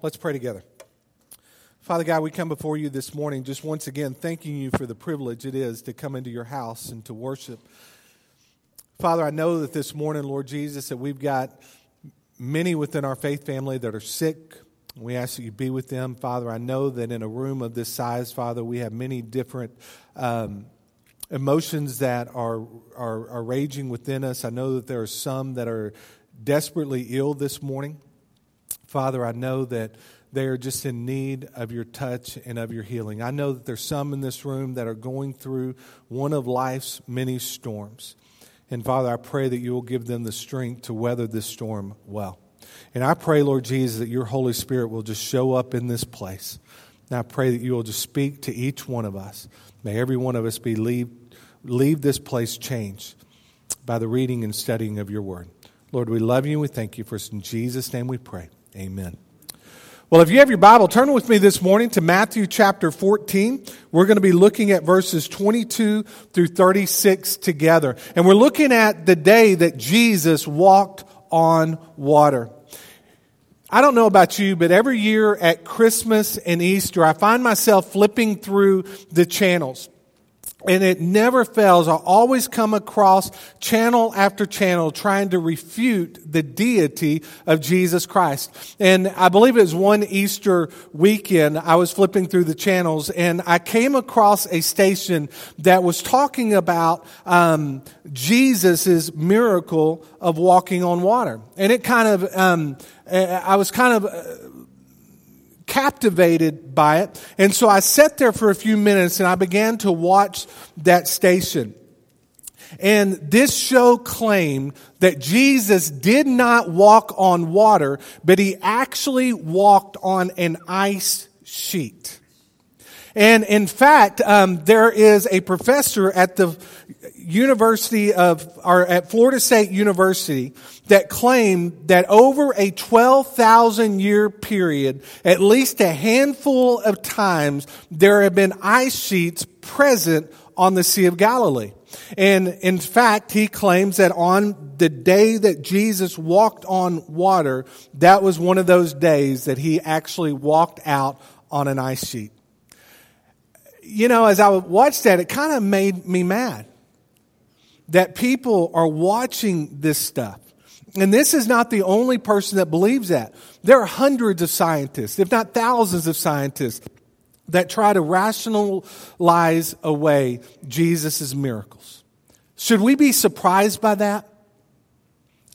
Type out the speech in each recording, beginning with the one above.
Let's pray together. Father God, we come before you this morning just once again thanking you for the privilege it is to come into your house and to worship. Father, I know that this morning, Lord Jesus, that we've got many within our faith family that are sick. We ask that you be with them. Father, I know that in a room of this size, Father, we have many different um, emotions that are, are, are raging within us. I know that there are some that are desperately ill this morning. Father, I know that they are just in need of your touch and of your healing. I know that there's some in this room that are going through one of life's many storms. And Father, I pray that you will give them the strength to weather this storm well. And I pray, Lord Jesus, that your Holy Spirit will just show up in this place. And I pray that you will just speak to each one of us. May every one of us be leave, leave this place changed by the reading and studying of your word. Lord, we love you and we thank you. For in Jesus' name we pray. Amen. Well, if you have your Bible, turn with me this morning to Matthew chapter 14. We're going to be looking at verses 22 through 36 together. And we're looking at the day that Jesus walked on water. I don't know about you, but every year at Christmas and Easter, I find myself flipping through the channels and it never fails. I always come across channel after channel trying to refute the deity of Jesus Christ. And I believe it was one Easter weekend, I was flipping through the channels and I came across a station that was talking about um, Jesus' miracle of walking on water. And it kind of, um, I was kind of, uh, captivated by it. And so I sat there for a few minutes and I began to watch that station. And this show claimed that Jesus did not walk on water, but he actually walked on an ice sheet. And in fact, um, there is a professor at the University of, or at Florida State University that claimed that over a 12,000 year period, at least a handful of times, there have been ice sheets present on the Sea of Galilee. And in fact, he claims that on the day that Jesus walked on water, that was one of those days that he actually walked out on an ice sheet you know, as I watched that, it kind of made me mad that people are watching this stuff. And this is not the only person that believes that. There are hundreds of scientists, if not thousands of scientists, that try to rationalize away Jesus' miracles. Should we be surprised by that?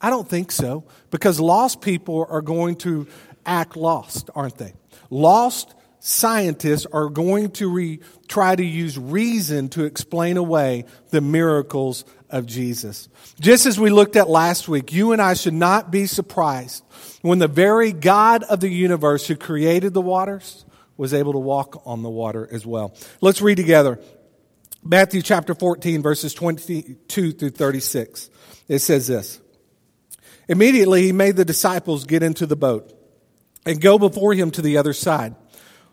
I don't think so, because lost people are going to act lost, aren't they? Lost scientists are going to re, try to use reason to explain away the miracles of Jesus. Just as we looked at last week, you and I should not be surprised when the very God of the universe who created the waters was able to walk on the water as well. Let's read together. Matthew chapter 14 verses 22 through 36. It says this. Immediately he made the disciples get into the boat and go before him to the other side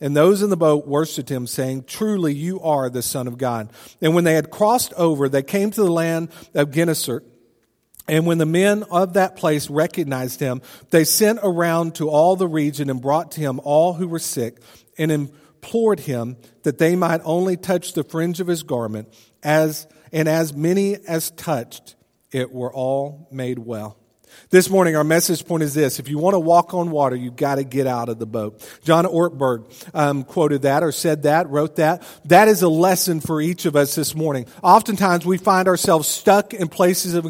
And those in the boat worshipped him, saying, Truly you are the Son of God. And when they had crossed over, they came to the land of Gennesaret. And when the men of that place recognized him, they sent around to all the region and brought to him all who were sick and implored him that they might only touch the fringe of his garment, as, and as many as touched it were all made well. This morning, our message point is this. If you want to walk on water, you've got to get out of the boat. John Ortberg um, quoted that or said that, wrote that. That is a lesson for each of us this morning. Oftentimes, we find ourselves stuck in places of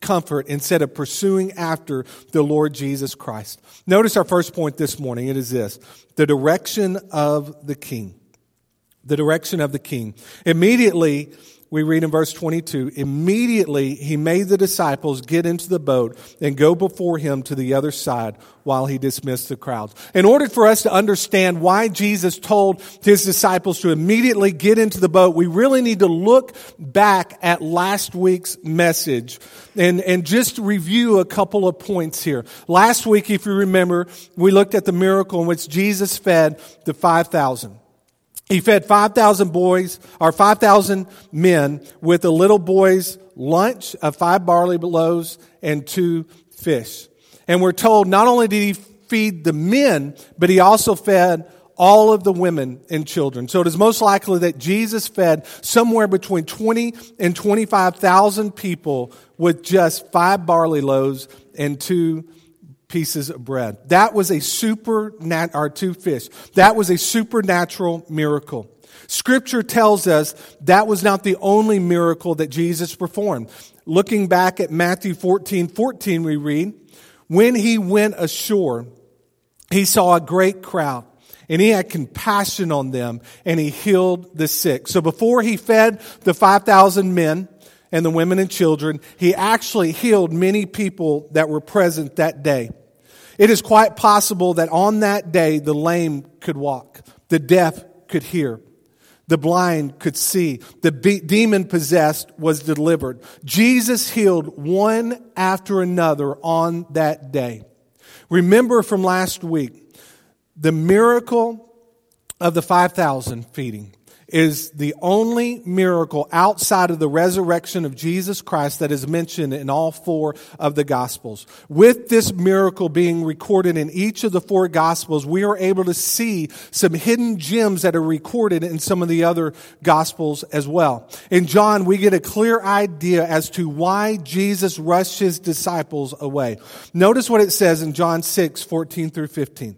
comfort instead of pursuing after the Lord Jesus Christ. Notice our first point this morning. It is this. The direction of the King. The direction of the King. Immediately, we read in verse 22 immediately he made the disciples get into the boat and go before him to the other side while he dismissed the crowds. In order for us to understand why Jesus told his disciples to immediately get into the boat, we really need to look back at last week's message and, and just review a couple of points here. Last week, if you remember, we looked at the miracle in which Jesus fed the 5,000. He fed 5,000 boys, or 5,000 men with a little boy's lunch of five barley loaves and two fish. And we're told not only did he feed the men, but he also fed all of the women and children. So it is most likely that Jesus fed somewhere between 20 and 25,000 people with just five barley loaves and two pieces of bread. That was a super, or two fish. That was a supernatural miracle. Scripture tells us that was not the only miracle that Jesus performed. Looking back at Matthew 14, 14, we read, when he went ashore, he saw a great crowd and he had compassion on them and he healed the sick. So before he fed the 5,000 men, and the women and children, he actually healed many people that were present that day. It is quite possible that on that day the lame could walk, the deaf could hear, the blind could see, the demon possessed was delivered. Jesus healed one after another on that day. Remember from last week, the miracle of the 5,000 feeding is the only miracle outside of the resurrection of Jesus Christ that is mentioned in all four of the Gospels. With this miracle being recorded in each of the four Gospels, we are able to see some hidden gems that are recorded in some of the other Gospels as well. In John, we get a clear idea as to why Jesus rushed his disciples away. Notice what it says in John 6, 14 through 15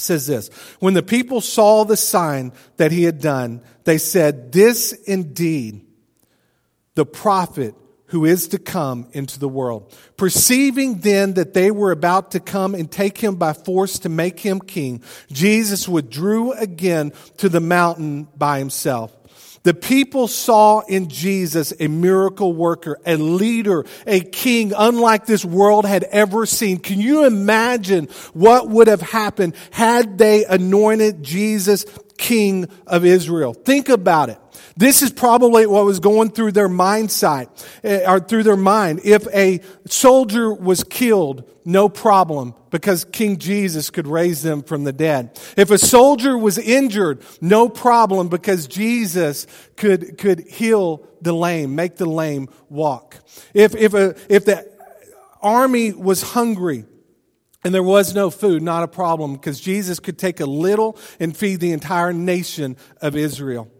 says this When the people saw the sign that he had done, they said, This indeed, the prophet who is to come into the world. Perceiving then that they were about to come and take him by force to make him king, Jesus withdrew again to the mountain by himself. The people saw in Jesus a miracle worker, a leader, a king unlike this world had ever seen. Can you imagine what would have happened had they anointed Jesus king of Israel? Think about it. This is probably what was going through their mindset, eh, or through their mind. If a soldier was killed, no problem, because King Jesus could raise them from the dead. If a soldier was injured, no problem, because Jesus could, could heal the lame, make the lame walk. If, if, a, if the army was hungry, and there was no food, not a problem, because Jesus could take a little and feed the entire nation of Israel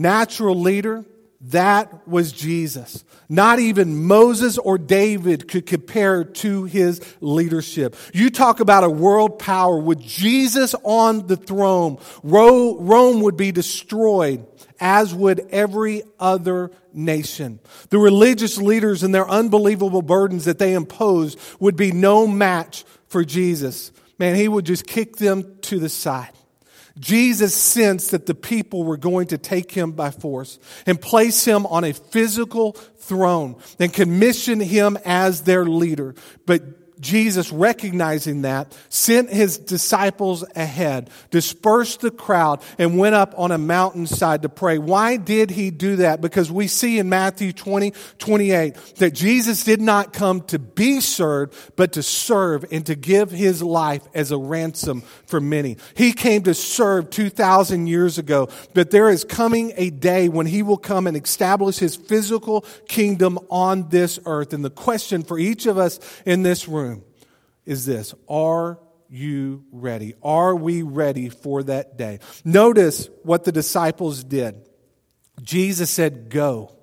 natural leader, that was Jesus. Not even Moses or David could compare to his leadership. You talk about a world power with Jesus on the throne. Rome would be destroyed, as would every other nation. The religious leaders and their unbelievable burdens that they imposed would be no match for Jesus. Man, he would just kick them to the side. Jesus sensed that the people were going to take him by force and place him on a physical throne and commission him as their leader. But Jesus, recognizing that, sent his disciples ahead, dispersed the crowd, and went up on a mountainside to pray. Why did he do that? Because we see in Matthew 20, 28 that Jesus did not come to be served, but to serve and to give his life as a ransom for many. He came to serve 2,000 years ago, but there is coming a day when he will come and establish his physical kingdom on this earth. And the question for each of us in this room is this Are you ready? Are we ready for that day? Notice what the disciples did. Jesus said, Go.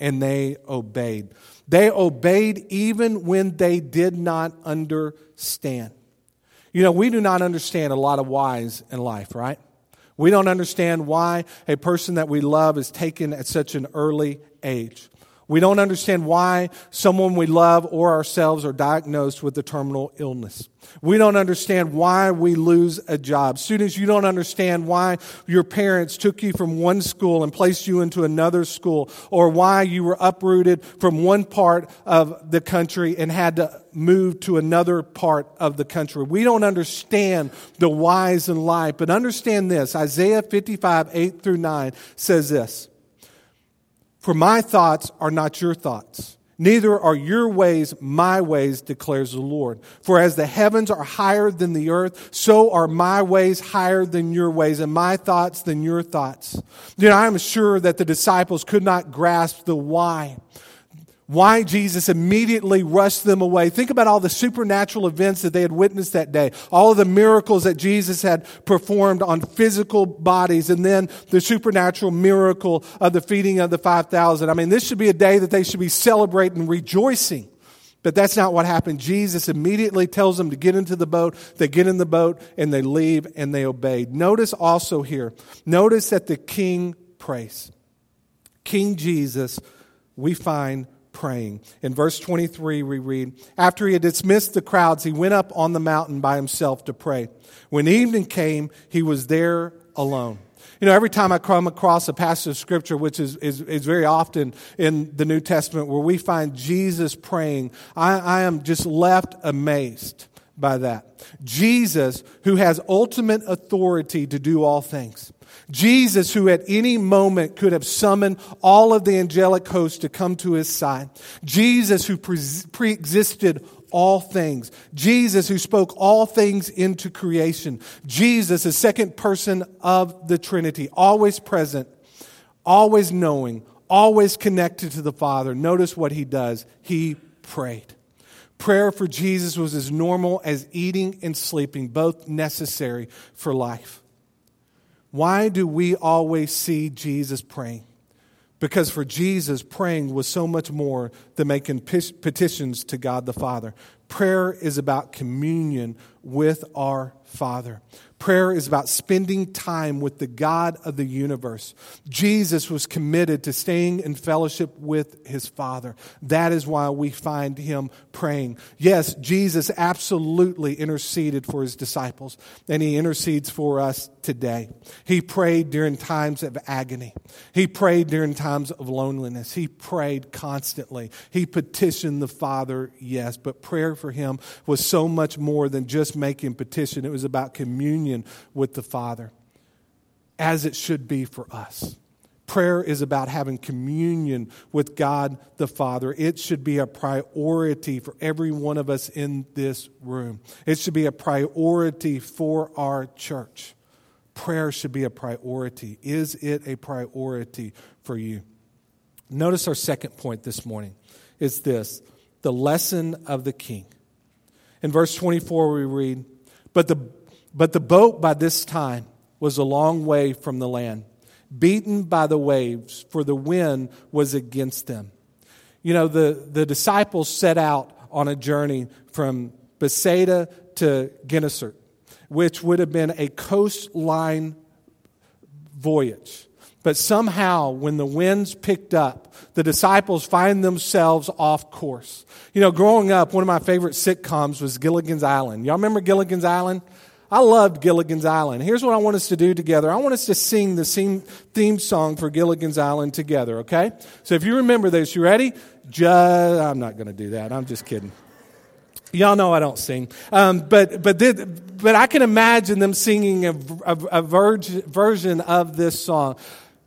and they obeyed. They obeyed even when they did not understand. You know, we do not understand a lot of whys in life, right? We don't understand why a person that we love is taken at such an early age. We don't understand why someone we love or ourselves are diagnosed with a terminal illness. We don't understand why we lose a job. Students, you don't understand why your parents took you from one school and placed you into another school, or why you were uprooted from one part of the country and had to move to another part of the country. We don't understand the whys in life, but understand this Isaiah 55, 8 through 9 says this. For my thoughts are not your thoughts. Neither are your ways my ways, declares the Lord. For as the heavens are higher than the earth, so are my ways higher than your ways, and my thoughts than your thoughts. You know, I'm sure that the disciples could not grasp the why why Jesus immediately rushed them away. Think about all the supernatural events that they had witnessed that day, all of the miracles that Jesus had performed on physical bodies, and then the supernatural miracle of the feeding of the 5,000. I mean, this should be a day that they should be celebrating, rejoicing. But that's not what happened. Jesus immediately tells them to get into the boat. They get in the boat and they leave and they obeyed. Notice also here, notice that the king prays. King Jesus, we find praying. In verse 23, we read, After he had dismissed the crowds, he went up on the mountain by himself to pray. When evening came, he was there alone. You know, every time I come across a passage of scripture, which is, is, is very often in the New Testament, where we find Jesus praying, I, I am just left amazed by that. Jesus, who has ultimate authority to do all things. Jesus, who at any moment could have summoned all of the angelic host to come to his side. Jesus, who pre existed all things. Jesus, who spoke all things into creation. Jesus, the second person of the Trinity, always present, always knowing, always connected to the Father. Notice what he does. He prayed. Prayer for Jesus was as normal as eating and sleeping, both necessary for life. Why do we always see Jesus praying? Because for Jesus, praying was so much more than making petitions to God the Father. Prayer is about communion with our Father. Prayer is about spending time with the God of the universe. Jesus was committed to staying in fellowship with his Father. That is why we find him praying. Yes, Jesus absolutely interceded for his disciples, and he intercedes for us today. He prayed during times of agony. He prayed during times of loneliness. He prayed constantly. He petitioned the Father, yes, but prayer for him was so much more than just making petition. It was about communion with the Father, as it should be for us. Prayer is about having communion with God the Father. It should be a priority for every one of us in this room. It should be a priority for our church. Prayer should be a priority. Is it a priority for you? Notice our second point this morning is this the lesson of the king. In verse 24, we read, But the, but the boat by this time was a long way from the land, beaten by the waves, for the wind was against them. You know, the, the disciples set out on a journey from Bethsaida to Gennesaret, which would have been a coastline voyage. But somehow, when the winds picked up, the disciples find themselves off course. You know, growing up, one of my favorite sitcoms was Gilligan's Island. Y'all remember Gilligan's Island? I loved Gilligan's Island. Here's what I want us to do together. I want us to sing the theme song for Gilligan's Island together, okay? So if you remember this, you ready? Just, I'm not going to do that. I'm just kidding. Y'all know I don't sing. Um, but, but, but I can imagine them singing a, a, a version of this song.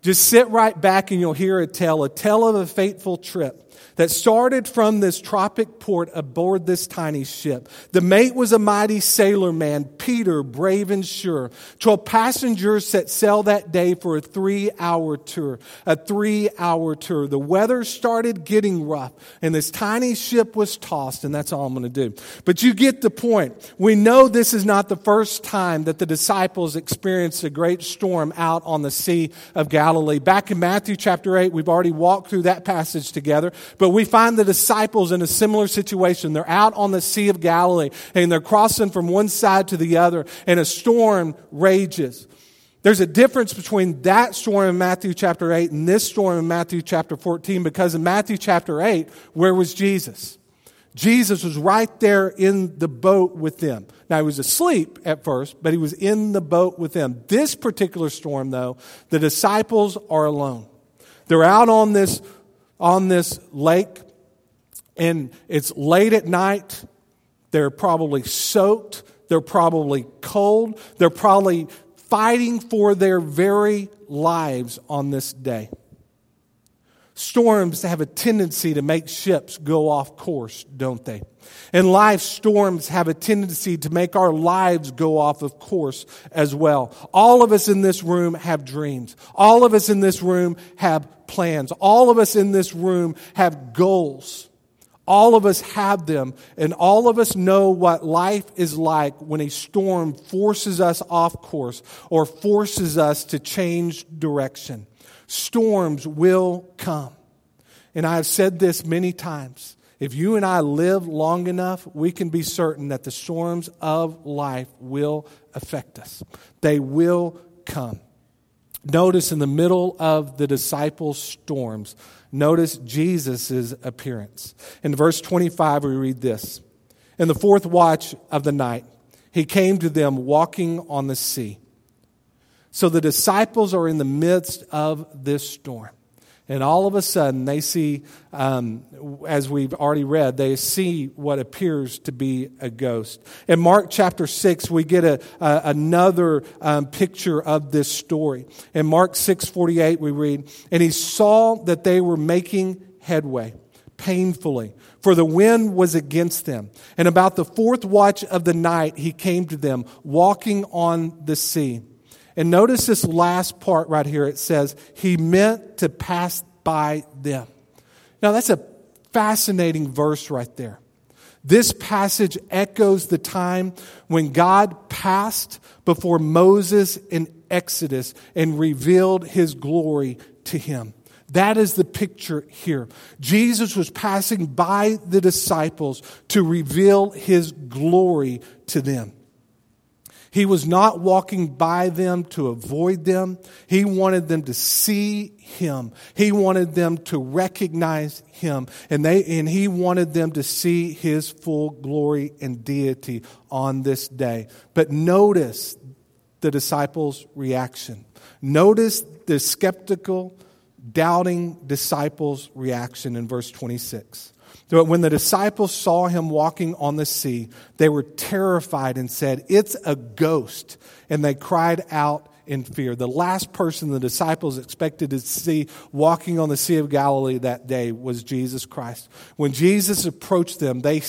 Just sit right back and you'll hear a tale, a tale of a fateful trip that started from this tropic port aboard this tiny ship. The mate was a mighty sailor man, Peter, brave and sure. Twelve passengers set sail that day for a three hour tour. A three hour tour. The weather started getting rough and this tiny ship was tossed and that's all I'm going to do. But you get the point. We know this is not the first time that the disciples experienced a great storm out on the Sea of Galilee. Back in Matthew chapter 8, we've already walked through that passage together. But we find the disciples in a similar situation. They're out on the Sea of Galilee and they're crossing from one side to the other and a storm rages. There's a difference between that storm in Matthew chapter 8 and this storm in Matthew chapter 14 because in Matthew chapter 8, where was Jesus? Jesus was right there in the boat with them. Now, he was asleep at first, but he was in the boat with them. This particular storm, though, the disciples are alone. They're out on this on this lake, and it's late at night. They're probably soaked. They're probably cold. They're probably fighting for their very lives on this day. Storms have a tendency to make ships go off course, don't they? In life, storms have a tendency to make our lives go off of course as well. All of us in this room have dreams. All of us in this room have plans. All of us in this room have goals. All of us have them, and all of us know what life is like when a storm forces us off course or forces us to change direction. Storms will come. And I have said this many times. If you and I live long enough, we can be certain that the storms of life will affect us. They will come. Notice in the middle of the disciples' storms, notice Jesus' appearance. In verse 25, we read this In the fourth watch of the night, he came to them walking on the sea. So the disciples are in the midst of this storm. And all of a sudden, they see, um, as we've already read, they see what appears to be a ghost. In Mark chapter 6, we get a, a another um, picture of this story. In Mark 6 48, we read, And he saw that they were making headway painfully, for the wind was against them. And about the fourth watch of the night, he came to them, walking on the sea. And notice this last part right here. It says, He meant to pass by them. Now, that's a fascinating verse right there. This passage echoes the time when God passed before Moses in Exodus and revealed his glory to him. That is the picture here. Jesus was passing by the disciples to reveal his glory to them. He was not walking by them to avoid them. He wanted them to see him. He wanted them to recognize him. And they, and he wanted them to see his full glory and deity on this day. But notice the disciples' reaction. Notice the skeptical, doubting disciples' reaction in verse 26. But when the disciples saw him walking on the sea, they were terrified and said, It's a ghost. And they cried out in fear. The last person the disciples expected to see walking on the Sea of Galilee that day was Jesus Christ. When Jesus approached them, they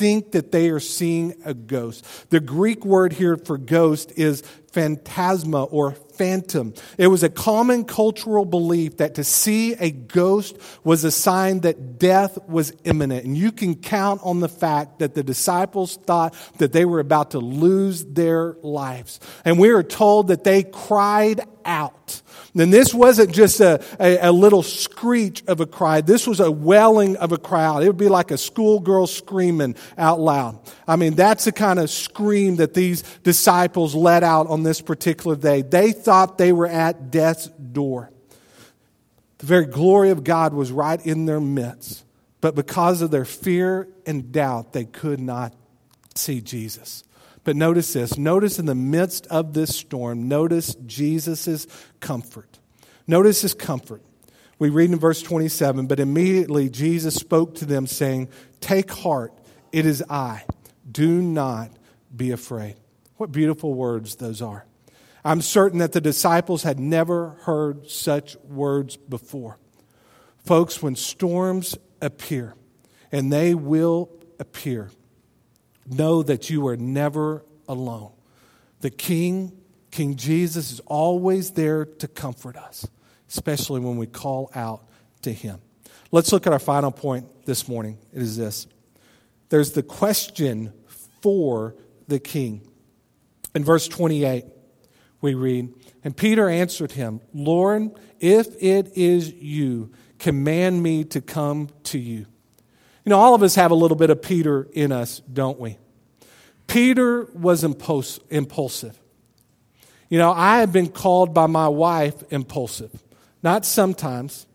think that they are seeing a ghost. The Greek word here for ghost is phantasma or phantom. It was a common cultural belief that to see a ghost was a sign that death was imminent. And you can count on the fact that the disciples thought that they were about to lose their lives. And we are told that they cried out. And this wasn't just a, a, a, little screech of a cry. This was a wailing of a crowd. It would be like a schoolgirl screaming out loud. I mean, that's the kind of scream that these disciples let out on this particular day. They thought they were at death's door. The very glory of God was right in their midst. But because of their fear and doubt, they could not see Jesus. But notice this. Notice in the midst of this storm, notice Jesus' comfort. Notice his comfort. We read in verse 27 But immediately Jesus spoke to them, saying, Take heart, it is I. Do not be afraid. What beautiful words those are. I'm certain that the disciples had never heard such words before. Folks, when storms appear, and they will appear. Know that you are never alone. The King, King Jesus, is always there to comfort us, especially when we call out to Him. Let's look at our final point this morning. It is this there's the question for the King. In verse 28, we read, And Peter answered him, Lord, if it is you, command me to come to you. You know, all of us have a little bit of Peter in us, don't we? Peter was impulsive. You know, I have been called by my wife impulsive. Not sometimes,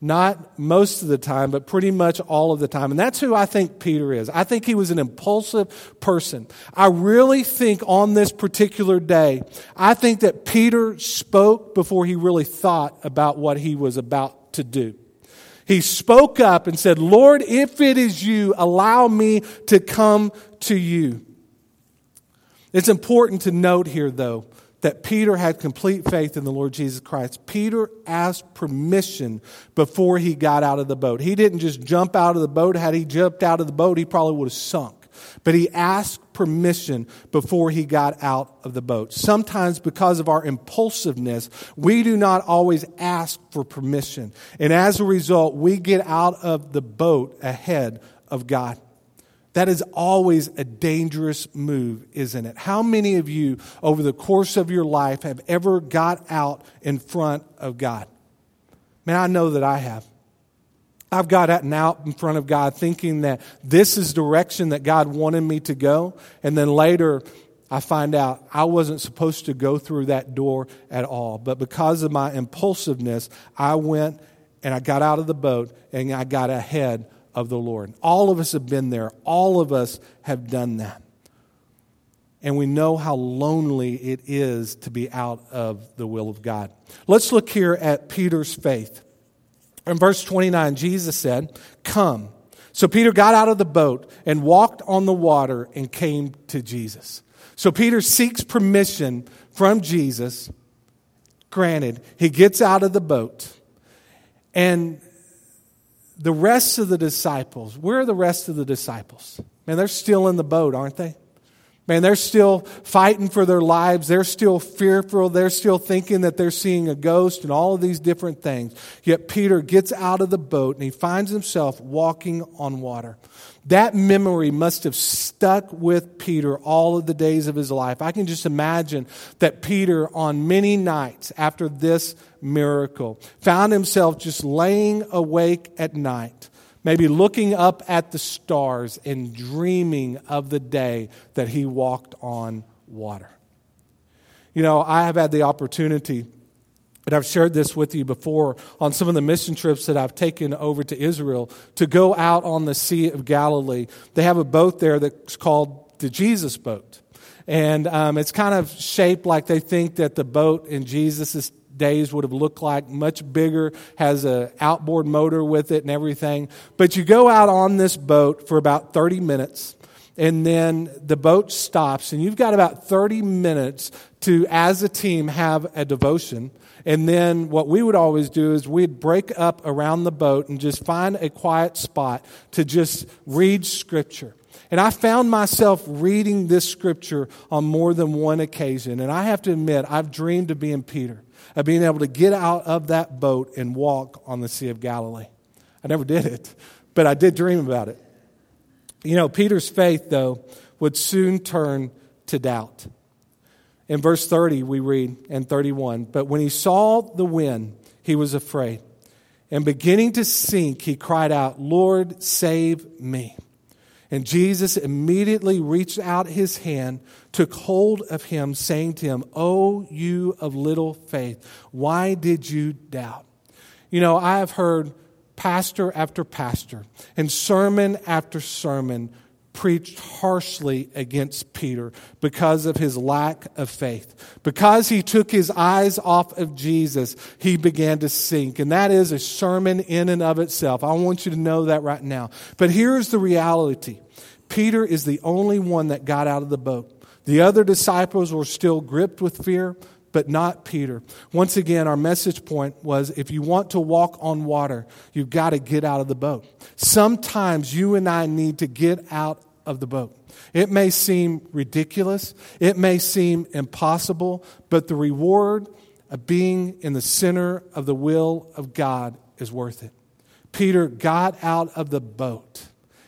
not most of the time, but pretty much all of the time. And that's who I think Peter is. I think he was an impulsive person. I really think on this particular day, I think that Peter spoke before he really thought about what he was about to do. He spoke up and said, Lord, if it is you, allow me to come to you. It's important to note here, though, that Peter had complete faith in the Lord Jesus Christ. Peter asked permission before he got out of the boat. He didn't just jump out of the boat. Had he jumped out of the boat, he probably would have sunk. But he asked permission before he got out of the boat. Sometimes, because of our impulsiveness, we do not always ask for permission. And as a result, we get out of the boat ahead of God. That is always a dangerous move, isn't it? How many of you over the course of your life have ever got out in front of God? Man, I know that I have. I've got out and out in front of God thinking that this is direction that God wanted me to go. And then later, I find out I wasn't supposed to go through that door at all. But because of my impulsiveness, I went and I got out of the boat and I got ahead of the Lord. All of us have been there, all of us have done that. And we know how lonely it is to be out of the will of God. Let's look here at Peter's faith. In verse 29, Jesus said, Come. So Peter got out of the boat and walked on the water and came to Jesus. So Peter seeks permission from Jesus. Granted, he gets out of the boat and the rest of the disciples, where are the rest of the disciples? Man, they're still in the boat, aren't they? Man, they're still fighting for their lives. They're still fearful. They're still thinking that they're seeing a ghost and all of these different things. Yet Peter gets out of the boat and he finds himself walking on water. That memory must have stuck with Peter all of the days of his life. I can just imagine that Peter, on many nights after this miracle, found himself just laying awake at night, maybe looking up at the stars and dreaming of the day that he walked on water. You know, I have had the opportunity and I've shared this with you before on some of the mission trips that I've taken over to Israel to go out on the Sea of Galilee. They have a boat there that's called the Jesus boat. And um, it's kind of shaped like they think that the boat in Jesus' days would have looked like much bigger has a outboard motor with it and everything but you go out on this boat for about 30 minutes and then the boat stops and you've got about 30 minutes to as a team have a devotion and then what we would always do is we'd break up around the boat and just find a quiet spot to just read scripture. And I found myself reading this scripture on more than one occasion. And I have to admit, I've dreamed of being Peter, of being able to get out of that boat and walk on the Sea of Galilee. I never did it, but I did dream about it. You know, Peter's faith, though, would soon turn to doubt. In verse 30, we read, and 31, but when he saw the wind, he was afraid. And beginning to sink, he cried out, Lord, save me. And Jesus immediately reached out his hand, took hold of him, saying to him, O you of little faith, why did you doubt? You know, I have heard pastor after pastor and sermon after sermon preached harshly against Peter because of his lack of faith. Because he took his eyes off of Jesus, he began to sink. And that is a sermon in and of itself. I want you to know that right now. But here's the reality Peter is the only one that got out of the boat. The other disciples were still gripped with fear. But not Peter. Once again, our message point was if you want to walk on water, you've got to get out of the boat. Sometimes you and I need to get out of the boat. It may seem ridiculous, it may seem impossible, but the reward of being in the center of the will of God is worth it. Peter got out of the boat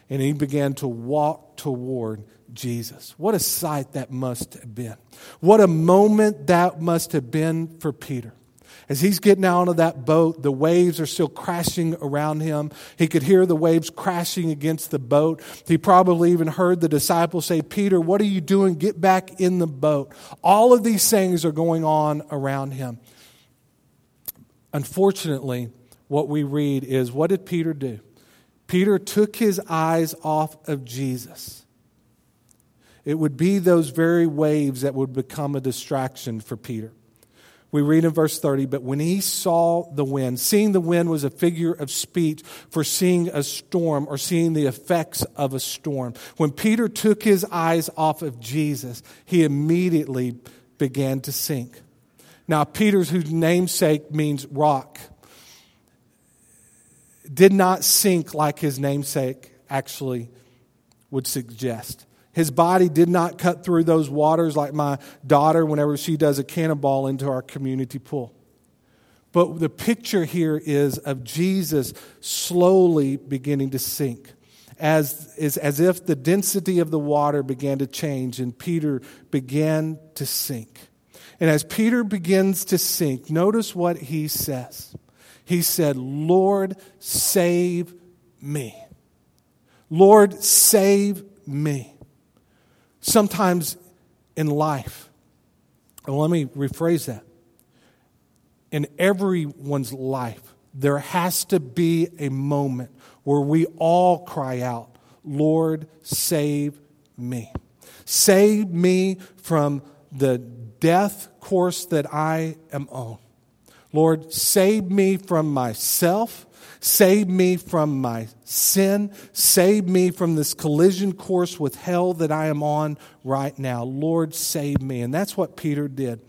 and he began to walk toward Jesus. What a sight that must have been. What a moment that must have been for Peter. As he's getting out of that boat, the waves are still crashing around him. He could hear the waves crashing against the boat. He probably even heard the disciples say, Peter, what are you doing? Get back in the boat. All of these things are going on around him. Unfortunately, what we read is what did Peter do? Peter took his eyes off of Jesus. It would be those very waves that would become a distraction for Peter. We read in verse 30, but when he saw the wind, seeing the wind was a figure of speech for seeing a storm or seeing the effects of a storm. When Peter took his eyes off of Jesus, he immediately began to sink. Now, Peter's, whose namesake means rock, did not sink like his namesake actually would suggest. His body did not cut through those waters like my daughter whenever she does a cannonball into our community pool. But the picture here is of Jesus slowly beginning to sink, as, is, as if the density of the water began to change and Peter began to sink. And as Peter begins to sink, notice what he says. He said, Lord, save me. Lord, save me sometimes in life. Well, let me rephrase that. In everyone's life, there has to be a moment where we all cry out, Lord, save me. Save me from the death course that I am on. Lord, save me from myself. Save me from my sin. Save me from this collision course with hell that I am on right now. Lord, save me. And that's what Peter did.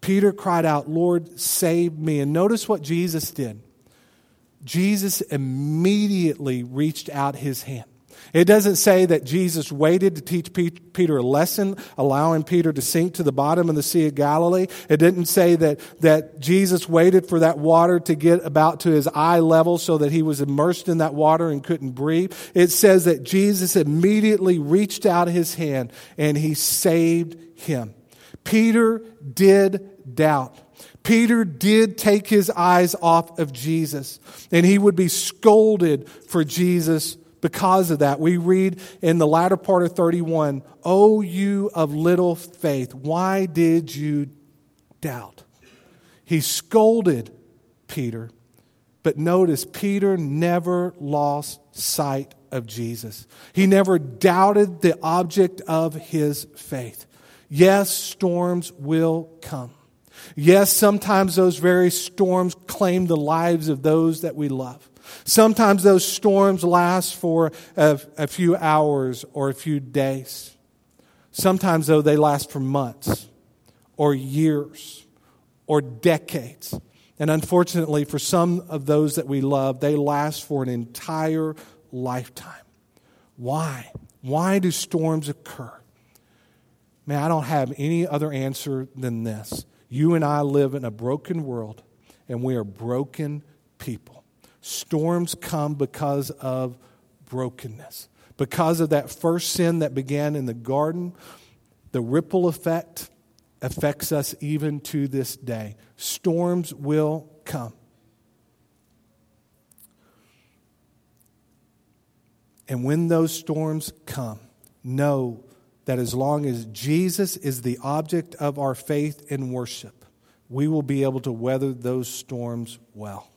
Peter cried out, Lord, save me. And notice what Jesus did. Jesus immediately reached out his hand. It doesn't say that Jesus waited to teach Peter a lesson, allowing Peter to sink to the bottom of the Sea of Galilee. It didn't say that, that Jesus waited for that water to get about to his eye level so that he was immersed in that water and couldn't breathe. It says that Jesus immediately reached out his hand and he saved him. Peter did doubt. Peter did take his eyes off of Jesus, and he would be scolded for Jesus because of that, we read in the latter part of 31, O you of little faith, why did you doubt? He scolded Peter, but notice Peter never lost sight of Jesus. He never doubted the object of his faith. Yes, storms will come. Yes, sometimes those very storms claim the lives of those that we love. Sometimes those storms last for a, a, few hours or a few days. Sometimes, though, they last for months or years or decades. And unfortunately, for some of those that we love, they last for an entire lifetime. Why? Why do storms occur? Man, I don't have any other answer than this. You and I live in a broken world, and we are broken people. Storms come because of brokenness. Because of that first sin that began in the garden, the ripple effect affects us even to this day. Storms will come. And when those storms come, know that as long as Jesus is the object of our faith and worship, we will be able to weather those storms well.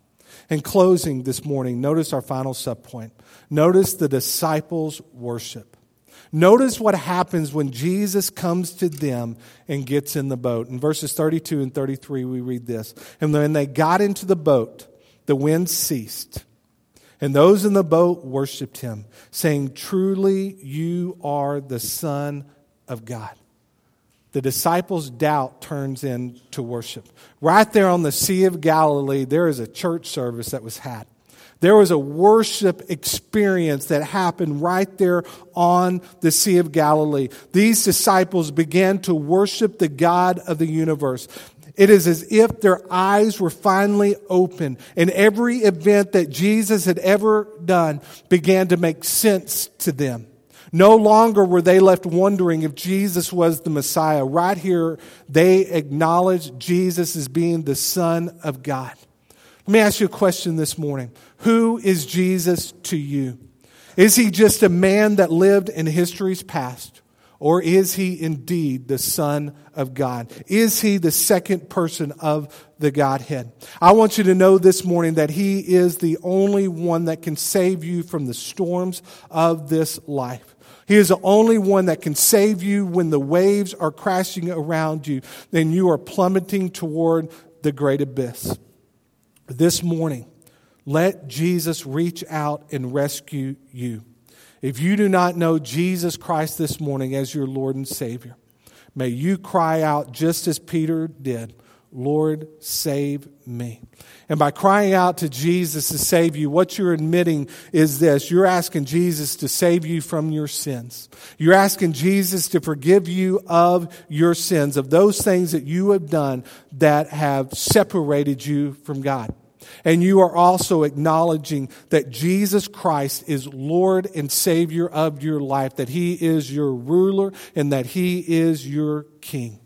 In closing this morning, notice our final subpoint. Notice the disciples' worship. Notice what happens when Jesus comes to them and gets in the boat. In verses 32 and 33, we read this. And when they got into the boat, the wind ceased. And those in the boat worshiped him, saying, Truly, you are the Son of God. The disciples' doubt turns into worship. Right there on the Sea of Galilee, there is a church service that was had. There was a worship experience that happened right there on the Sea of Galilee. These disciples began to worship the God of the universe. It is as if their eyes were finally open and every event that Jesus had ever done began to make sense to them. No longer were they left wondering if Jesus was the Messiah. Right here, they acknowledged Jesus as being the Son of God. Let me ask you a question this morning. Who is Jesus to you? Is he just a man that lived in history's past? Or is he indeed the Son of God? Is he the second person of the Godhead? I want you to know this morning that he is the only one that can save you from the storms of this life. He is the only one that can save you when the waves are crashing around you, and you are plummeting toward the great abyss. This morning, let Jesus reach out and rescue you. If you do not know Jesus Christ this morning as your Lord and Savior, may you cry out just as Peter did Lord, save me. And by crying out to Jesus to save you, what you're admitting is this. You're asking Jesus to save you from your sins. You're asking Jesus to forgive you of your sins, of those things that you have done that have separated you from God. And you are also acknowledging that Jesus Christ is Lord and Savior of your life, that He is your ruler and that He is your King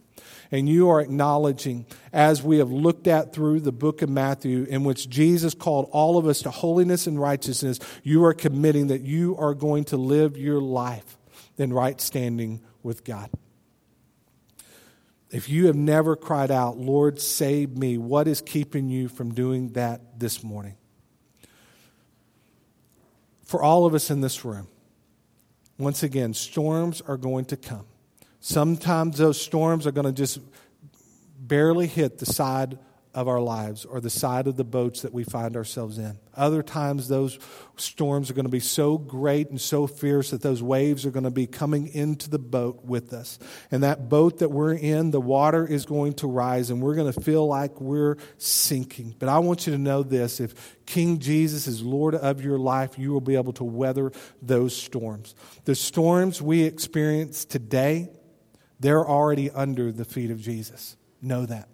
and you are acknowledging, as we have looked at through the book of Matthew, in which Jesus called all of us to holiness and righteousness, you are committing that you are going to live your life in right standing with God. If you have never cried out, Lord, save me, what is keeping you from doing that this morning? For all of us in this room, once again, storms are going to come. Sometimes those storms are going to just barely hit the side of our lives or the side of the boats that we find ourselves in. Other times, those storms are going to be so great and so fierce that those waves are going to be coming into the boat with us. And that boat that we're in, the water is going to rise and we're going to feel like we're sinking. But I want you to know this if King Jesus is Lord of your life, you will be able to weather those storms. The storms we experience today, they're already under the feet of Jesus. Know that.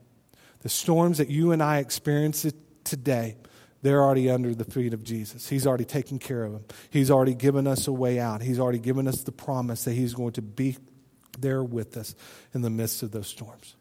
The storms that you and I experience today, they're already under the feet of Jesus. He's already taken care of them. He's already given us a way out. He's already given us the promise that He's going to be there with us in the midst of those storms.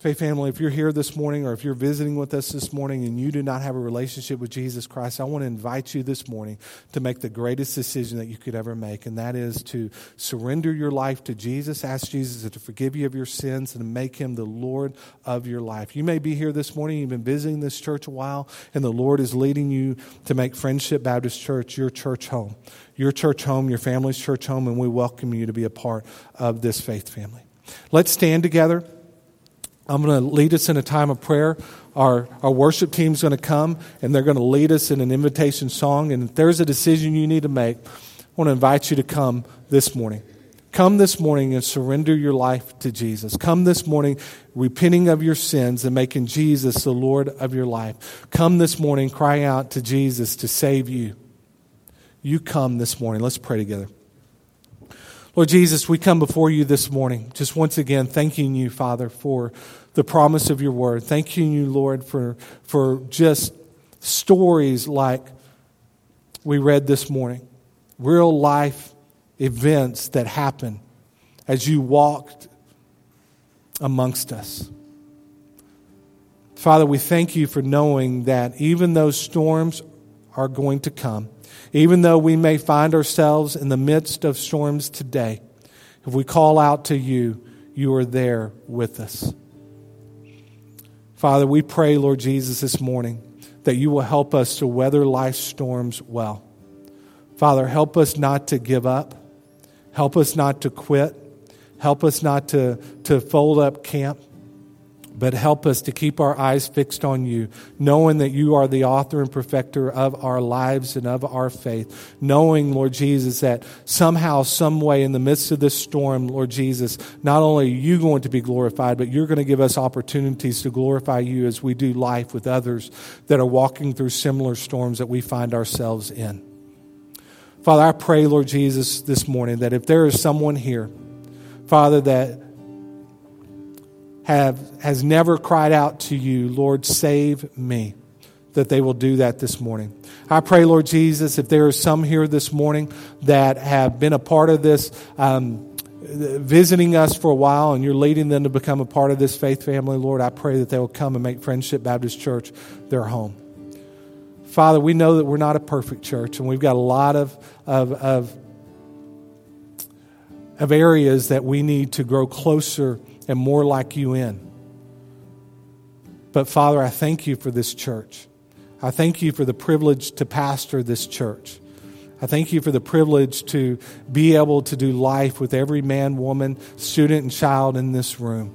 Faith family, if you're here this morning or if you're visiting with us this morning and you do not have a relationship with Jesus Christ, I want to invite you this morning to make the greatest decision that you could ever make, and that is to surrender your life to Jesus, ask Jesus to forgive you of your sins, and to make him the Lord of your life. You may be here this morning, you've been visiting this church a while, and the Lord is leading you to make Friendship Baptist Church your church home, your church home, your family's church home, and we welcome you to be a part of this faith family. Let's stand together. I'm going to lead us in a time of prayer. Our, our worship team's going to come and they're going to lead us in an invitation song. And if there's a decision you need to make, I want to invite you to come this morning. Come this morning and surrender your life to Jesus. Come this morning repenting of your sins and making Jesus the Lord of your life. Come this morning crying out to Jesus to save you. You come this morning. Let's pray together. Lord Jesus, we come before you this morning, just once again thanking you, Father, for the promise of your word. Thanking you, Lord, for, for just stories like we read this morning, real life events that happen as you walked amongst us. Father, we thank you for knowing that even those storms are going to come even though we may find ourselves in the midst of storms today, if we call out to you, you are there with us. Father, we pray, Lord Jesus, this morning that you will help us to weather life's storms well. Father, help us not to give up. Help us not to quit. Help us not to, to fold up camp. But help us to keep our eyes fixed on you, knowing that you are the author and perfecter of our lives and of our faith. Knowing, Lord Jesus, that somehow, some way in the midst of this storm, Lord Jesus, not only are you going to be glorified, but you're going to give us opportunities to glorify you as we do life with others that are walking through similar storms that we find ourselves in. Father, I pray, Lord Jesus, this morning that if there is someone here, Father, that have, has never cried out to you, Lord, save me, that they will do that this morning. I pray, Lord Jesus, if there are some here this morning that have been a part of this, um, visiting us for a while, and you're leading them to become a part of this faith family, Lord, I pray that they will come and make Friendship Baptist Church their home. Father, we know that we're not a perfect church, and we've got a lot of, of, of, of areas that we need to grow closer and more like you in. But Father, I thank you for this church. I thank you for the privilege to pastor this church. I thank you for the privilege to be able to do life with every man, woman, student, and child in this room.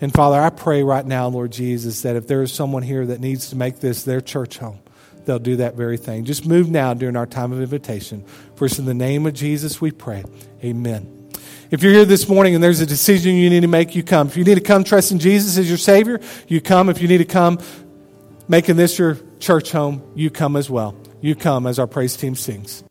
And Father, I pray right now, Lord Jesus, that if there is someone here that needs to make this their church home, they'll do that very thing. Just move now during our time of invitation. First, in the name of Jesus, we pray. Amen. If you're here this morning and there's a decision you need to make, you come. If you need to come trusting Jesus as your Savior, you come. If you need to come making this your church home, you come as well. You come as our praise team sings.